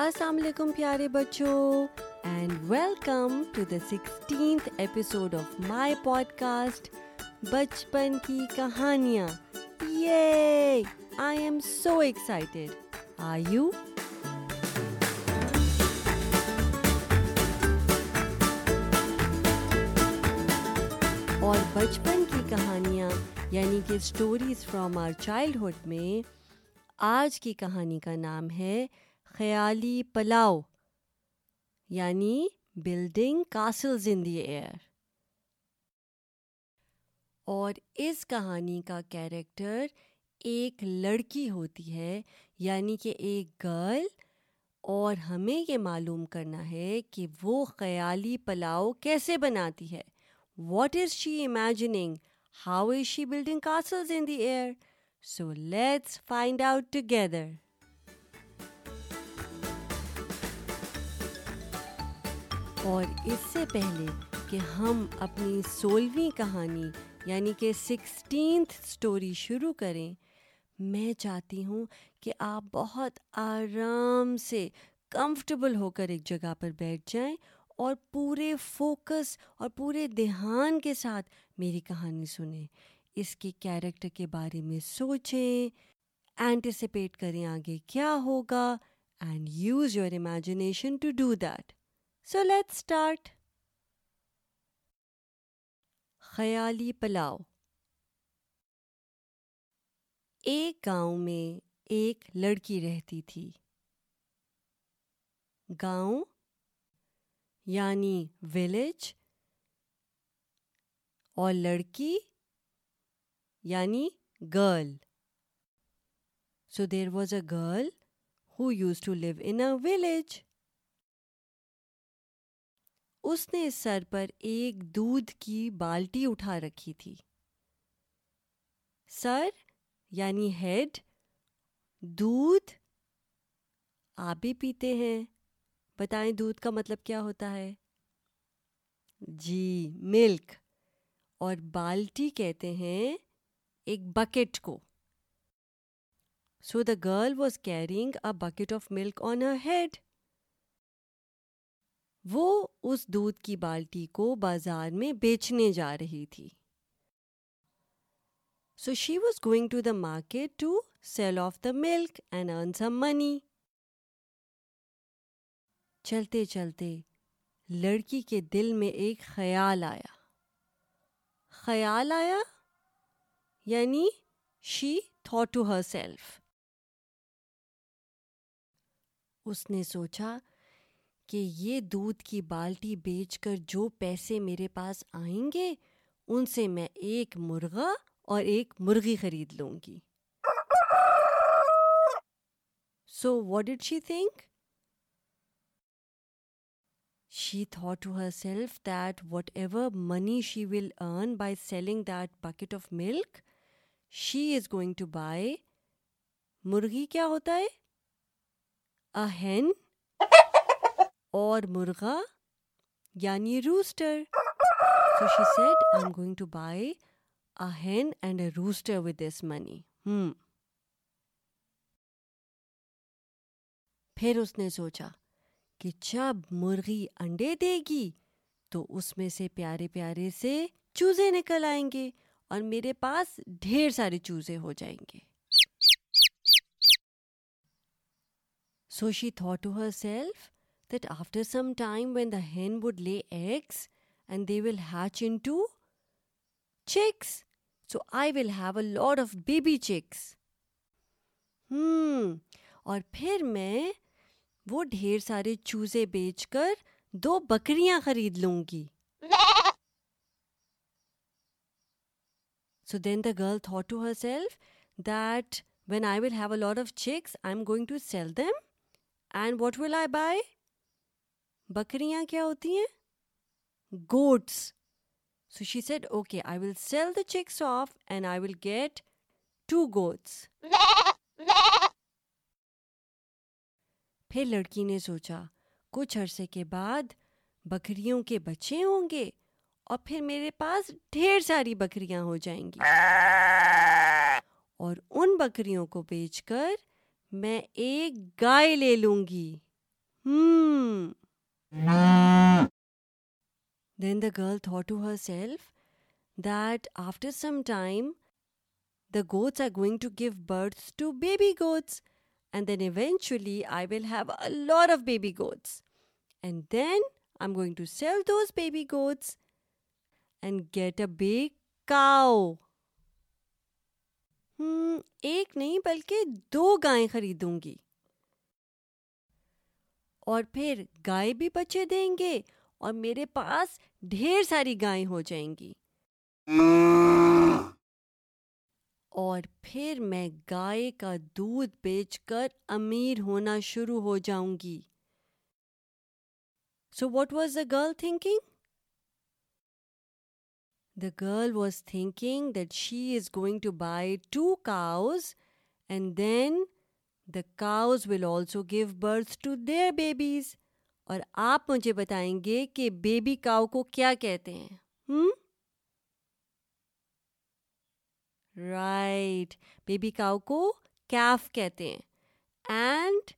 السلام علیکم پیارے بچوں and welcome to the sixteenth episode of my podcast بچپن کی کہانیاں یہ I am so excited are you اور بچپن کی کہانیاں یعنی کہ اسٹوریز فرام آر چائلڈہڈ میں آج کی کہانی کا نام ہے خیالی پلاؤ یعنی building castles in the air اور اس کہانی کا کیریکٹر ایک لڑکی ہوتی ہے یعنی کہ ایک گرل اور ہمیں یہ معلوم کرنا ہے کہ وہ خیالی پلاؤ کیسے بناتی ہے what is she imagining how is she building castles in the air so let's find out together اور اس سے پہلے کہ ہم اپنی سولہویں کہانی یعنی کہ سکسٹینتھ سٹوری شروع کریں میں چاہتی ہوں کہ آپ بہت آرام سے کمفرٹیبل ہو کر ایک جگہ پر بیٹھ جائیں اور پورے فوکس اور پورے دھیان کے ساتھ میری کہانی سنیں اس کے کیریکٹر کے بارے میں سوچیں اینٹیسپیٹ کریں آگے کیا ہوگا and use your imagination to do that so let start خیالی پلاؤ ایک گاؤں میں ایک لڑکی رہتی تھی گاؤں یعنی ولیج اور لڑکی یعنی girl so there was a girl who used to live in village اس نے سر پر ایک دودھ کی بالٹی اٹھا رکھی تھی سر یعنی ہیڈ دودھ آپ بھی پیتے ہیں بتائیں دودھ کا مطلب کیا ہوتا ہے جی ملک اور بالٹی کہتے ہیں ایک بکٹ کو so the girl was carrying a bucket of milk on head وہ اس دودھ کی بالٹی کو بازار میں بیچنے جا رہی تھی so she was going to the market to sell off the milk and earn some money چلتے چلتے لڑکی کے دل میں ایک خیال آیا خیال آیا یعنی she thought to her self اس نے سوچا کہ یہ دودھ کی بالٹی بیچ کر جو پیسے میرے پاس آئیں گے ان سے میں ایک مرغا اور ایک مرغی خرید لوں گی so what ڈڈ she think she thought to herself that whatever money she will earn by selling that bucket of milk she is going to buy مرغی کیا ہوتا ہے ہین اور مرغا یعنی rooster so she said I am going to buy a hen and a rooster with this money ہوں پھر اس نے سوچا کہ جب مرغی انڈے دے گی تو اس میں سے پیارے پیارے سے چوزے نکل آئیں گے اور میرے پاس ڈھیر سارے چوزے ہو جائیں گے so she thought to herself after when the hen would lay eggs and they will hatch in so I will have a lot of baby chicks اور پھر میں وہ ڈھیر سارے چوزے بیچ کر دو بکریاں خرید لوں گی so then the girl thought to herself that when I will have a lot of chicks I am going to sell them and what will I buy بکریاں کیا ہوتی ہیں goats so she okay I I will will sell the chicks off and get two goats پھر لڑکی نے سوچا کچھ عرصے کے بعد بکریوں کے بچے ہوں گے اور پھر میرے پاس ڈھیر ساری بکریاں ہو جائیں گی اور ان بکریوں کو بیچ کر میں ایک گائے لے لوں گی ہوں then the girl thought to herself that after some time the goats are going to give birth to baby goats and then eventually I will have a lot of baby and and then I am going to sell those baby get a big cow ایک نہیں بلکہ دو گائیں خریدوں گی اور پھر گائے بھی بچے دیں گے اور میرے پاس ڈھیر ساری گائے ہو جائیں گی اور پھر میں گائے کا دودھ بیچ کر امیر ہونا شروع ہو جاؤں گی so what was the girl thinking the girl was thinking that she is going to buy two cows and then the cows will also give birth to their babies اور آپ مجھے بتائیں گے کہ بیبی کاؤ کو کیا کہتے ہیں رائٹ بیبی کاؤ کو کیف کہتے ہیں اینڈ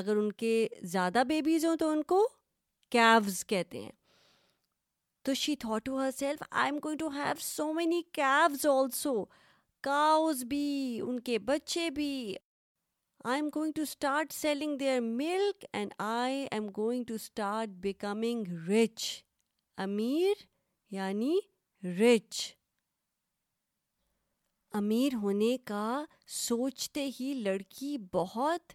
اگر ان کے زیادہ بیبیز ہوں تو ان کو کیوز کہتے ہیں تو she thought to herself I am going to have so many cows also cows بھی ان کے بچے بھی I am going to start selling their milk and I am going to start becoming rich امیر یعنی rich امیر ہونے کا سوچتے ہی لڑکی بہت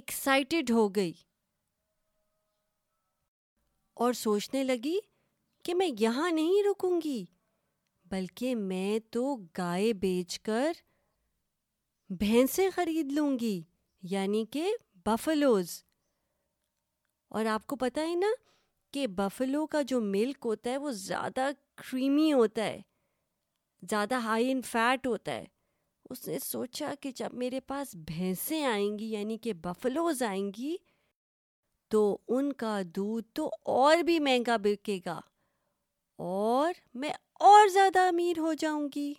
ایکسائٹیڈ ہو گئی اور سوچنے لگی کہ میں یہاں نہیں رکوں گی بلکہ میں تو گائے بیچ کر بھینسیں خرید لوں گی یعنی کہ بفلوز اور آپ کو پتہ ہے نا کہ بفلو کا جو ملک ہوتا ہے وہ زیادہ کریمی ہوتا ہے زیادہ ہائی ان فیٹ ہوتا ہے اس نے سوچا کہ جب میرے پاس بھینسیں آئیں گی یعنی کہ بفلوز آئیں گی تو ان کا دودھ تو اور بھی مہنگا بکے گا اور میں اور زیادہ امیر ہو جاؤں گی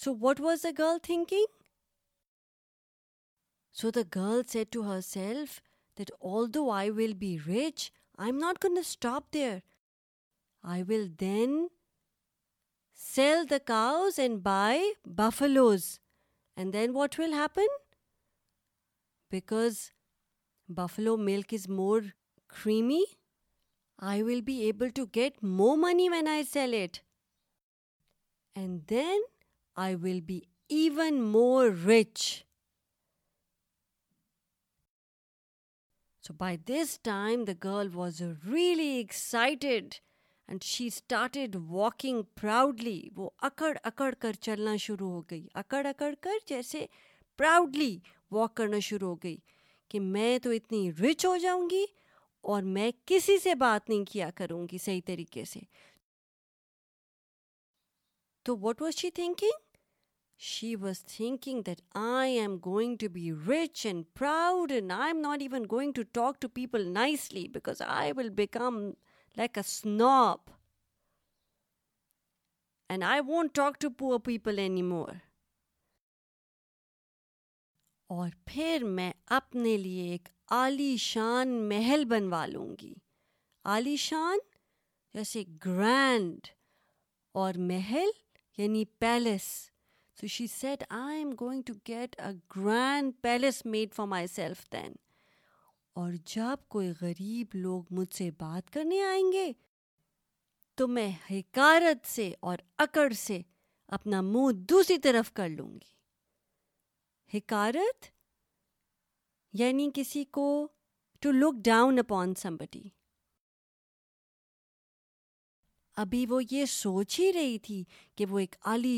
So what was the girl thinking? So the girl said to herself that although I will be rich, I'm not going to stop there. I will then sell the cows and buy buffaloes. And then what will happen? Because buffalo milk is more creamy, I will be able to get more money when I sell it. And then I will be even more rich so by this time the girl was really excited and she started walking proudly وہ اکڑ اکڑ کر چلنا شروع ہو گئی اکڑ اکڑ کر جیسے پراؤڈلی واک کرنا شروع ہو گئی کہ میں تو اتنی رچ ہو جاؤں گی اور میں کسی سے بات نہیں کیا کروں گی صحیح طریقے سے تو what was she thinking she was thinking that I am going to be rich and proud and I am not even going to talk to people nicely because I will become like a snob and I won't talk to poor people any more اور پھر میں اپنے لیے ایک عالی شان محل بنوا لوں گی عالی شان جیسے گرینڈ اور محل یعنی palace she said I am going to get a grand palace made for myself then اور جب کوئی غریب لوگ مجھ سے بات کرنے آئیں گے تو میں حکارت سے اور اکڑ سے اپنا منہ دوسری طرف کر لوں گی حکارت یعنی کسی کو to look down upon somebody ابھی وہ یہ سوچ ہی رہی تھی کہ وہ ایک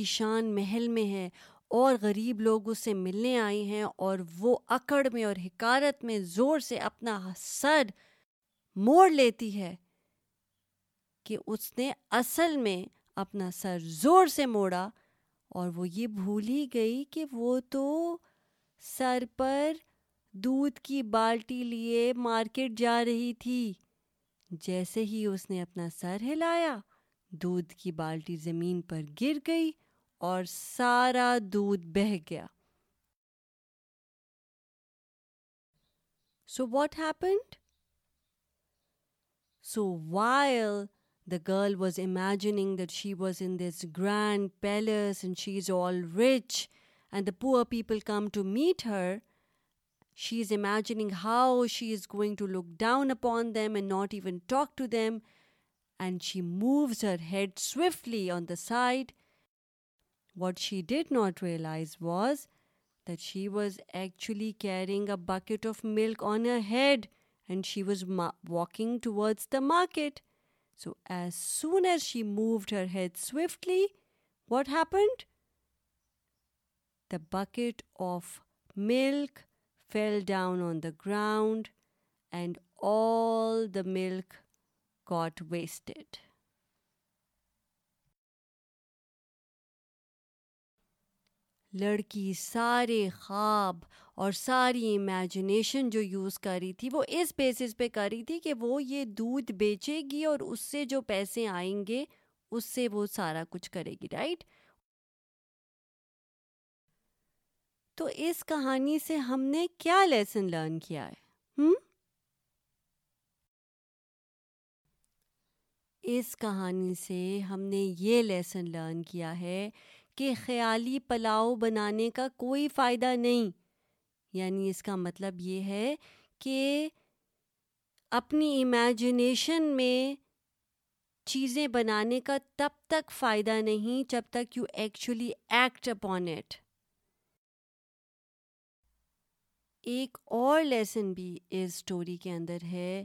شان محل میں ہے اور غریب لوگ اس سے ملنے آئے ہیں اور وہ اکڑ میں اور حکارت میں زور سے اپنا سر موڑ لیتی ہے کہ اس نے اصل میں اپنا سر زور سے موڑا اور وہ یہ بھول ہی گئی کہ وہ تو سر پر دودھ کی بالٹی لیے مارکیٹ جا رہی تھی جیسے ہی اس نے اپنا سر ہلایا دودھ کی بالٹی زمین پر گر گئی اور سارا دودھ بہہ گیا so what happened so while the girl was imagining she was in this grand palace and she is all rich and the poor people come to meet her she is imagining how she is going to look down upon them and not even talk to them and she moves her head swiftly on the side. What she did not realize was that she was actually carrying a bucket of milk on her head and she was walking towards the market. So as soon as she moved her head swiftly, what happened? The bucket of milk fell down on the ground and all the milk got wasted. لڑکی سارے خواب اور ساری imagination جو use کر رہی تھی وہ اس بیسس پہ کر رہی تھی کہ وہ یہ دودھ بیچے گی اور اس سے جو پیسے آئیں گے اس سے وہ سارا کچھ کرے گی رائٹ تو اس کہانی سے ہم نے کیا لیسن لرن کیا ہے اس کہانی سے ہم نے یہ لیسن لرن کیا ہے کہ خیالی پلاؤ بنانے کا کوئی فائدہ نہیں یعنی اس کا مطلب یہ ہے کہ اپنی امیجنیشن میں چیزیں بنانے کا تب تک فائدہ نہیں جب تک you actually act upon it ایک اور لیسن بھی اس اسٹوری کے اندر ہے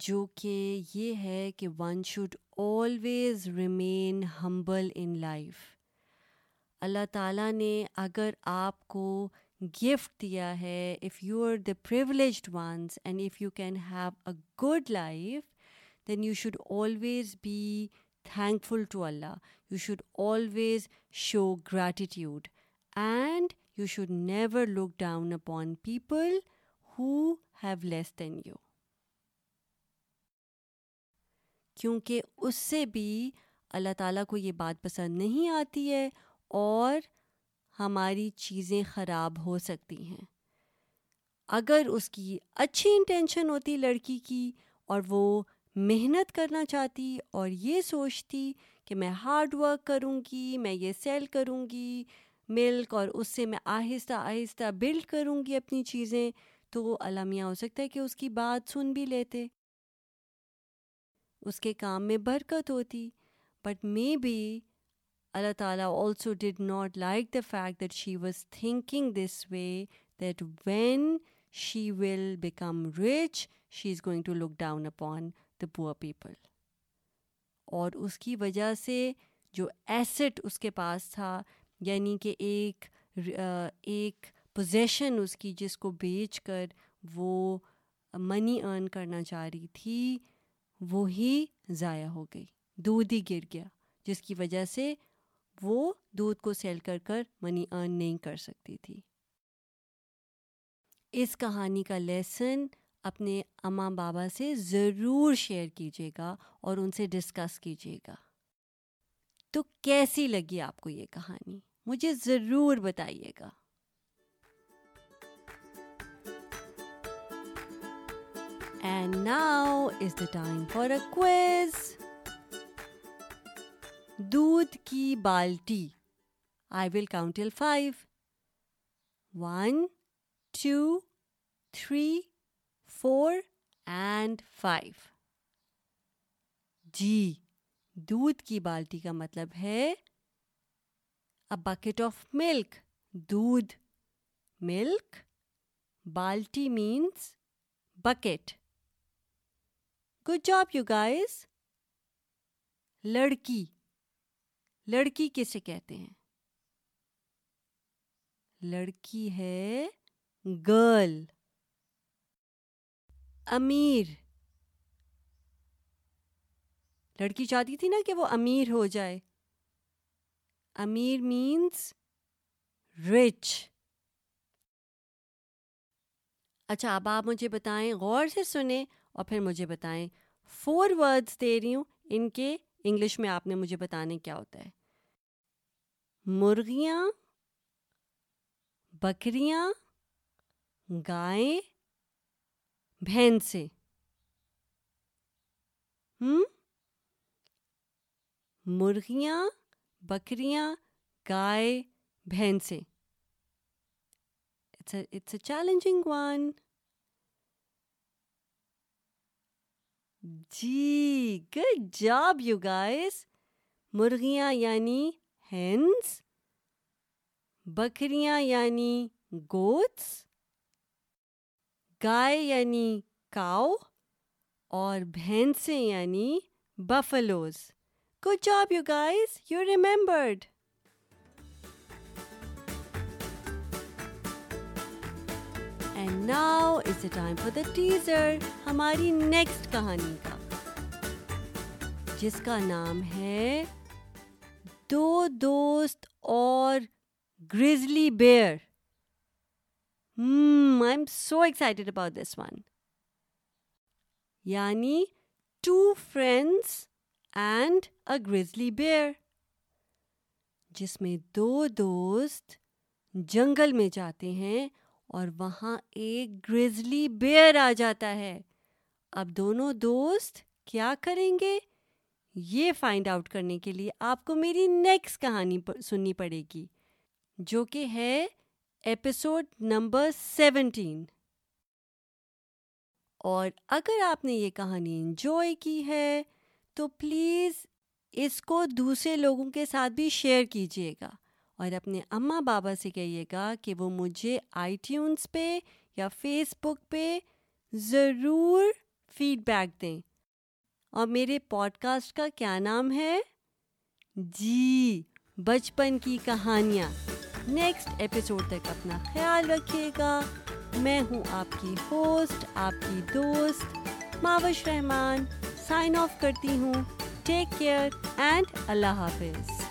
جو کہ یہ ہے کہ one should always remain humble in life اللہ تعالیٰ نے اگر آپ کو گفٹ دیا ہے if you are the privileged ones and if you can have a good life then you should always be thankful to Allah you should always show gratitude and you should never look down upon people who have less than you کیونکہ اس سے بھی اللہ تعالیٰ کو یہ بات پسند نہیں آتی ہے اور ہماری چیزیں خراب ہو سکتی ہیں اگر اس کی اچھی انٹینشن ہوتی لڑکی کی اور وہ محنت کرنا چاہتی اور یہ سوچتی کہ میں ہارڈ ورک کروں گی میں یہ سیل کروں گی ملک اور اس سے میں آہستہ آہستہ بلڈ کروں گی اپنی چیزیں تو وہ علامیہ ہو سکتا ہے کہ اس کی بات سن بھی لیتے اس کے کام میں برکت ہوتی بٹ مے بی اللہ تعالیٰ also did not like the fact that she was thinking this way that when she will become rich she is going to look down upon the poor people اور اس کی وجہ سے جو asset اس کے پاس تھا یعنی کہ ایک ایک پوزیشن اس کی جس کو بیچ کر وہ منی ارن کرنا چاہ رہی تھی وہی ضائع ہو گئی دودھ ہی گر گیا جس کی وجہ سے وہ دودھ کو سیل کر کر منی ارن نہیں کر سکتی تھی اس کہانی کا لیسن اپنے اماں بابا سے ضرور شیئر کیجیے گا اور ان سے ڈسکس کیجیے گا تو کیسی لگی آپ کو یہ کہانی مجھے ضرور بتائیے گا now's the time for a quiz دودھ کی بالٹی I will count till five one two three four and five جی دودھ کی بالٹی کا مطلب ہے بکیٹ آف ملک دودھ ملک بالٹی means bucket good job you guys لڑکی لڑکی کسے کہتے ہیں لڑکی ہے گرل امیر لڑکی چاہتی تھی نا کہ وہ امیر ہو جائے امیر مینس رچ اچھا اب آپ مجھے بتائیں غور سے سنیں اور پھر مجھے بتائیں فور ورڈس دے رہی ہوں ان کے انگلش میں آپ نے مجھے بتانے کیا ہوتا ہے مرغیاں بکریاں گائے بھین سے ہوں مرغیاں بکریاں گائے بھین سے اٹس اے چیلنجنگ ون جی گڈ جاب یو گائز مرغیاں یعنی ہینس بکریاں یعنی گوتس گائے یعنی کاؤ اور بھینسیں یعنی buffaloes good job you guys you remembered now is a time for the teaser ہماری نیکسٹ کہانی کا جس کا نام ہے دو دوست اور grizzly bear I am so excited about this one یعنی two friends and a grizzly bear جس میں دو دوست جنگل میں جاتے ہیں اور وہاں ایک گریزلی بیئر آ جاتا ہے اب دونوں دوست کیا کریں گے یہ فائنڈ آؤٹ کرنے کے لیے آپ کو میری نیکسٹ کہانی سننی پڑے گی جو کہ ہے ایپیسوڈ نمبر سیونٹین اور اگر آپ نے یہ کہانی انجوائے کی ہے تو پلیز اس کو دوسرے لوگوں کے ساتھ بھی شیئر کیجیے گا اور اپنے اماں بابا سے کہیے گا کہ وہ مجھے آئی ٹیونس پہ یا فیس بک پہ ضرور فیڈ بیک دیں اور میرے پوڈ کاسٹ کا کیا نام ہے جی بچپن کی کہانیاں نیکسٹ ایپیسوڈ تک اپنا خیال رکھیے گا میں ہوں آپ کی ہوسٹ آپ کی دوست معاوش رحمان سائن آف کرتی ہوں ٹیک کیئر اینڈ اللہ حافظ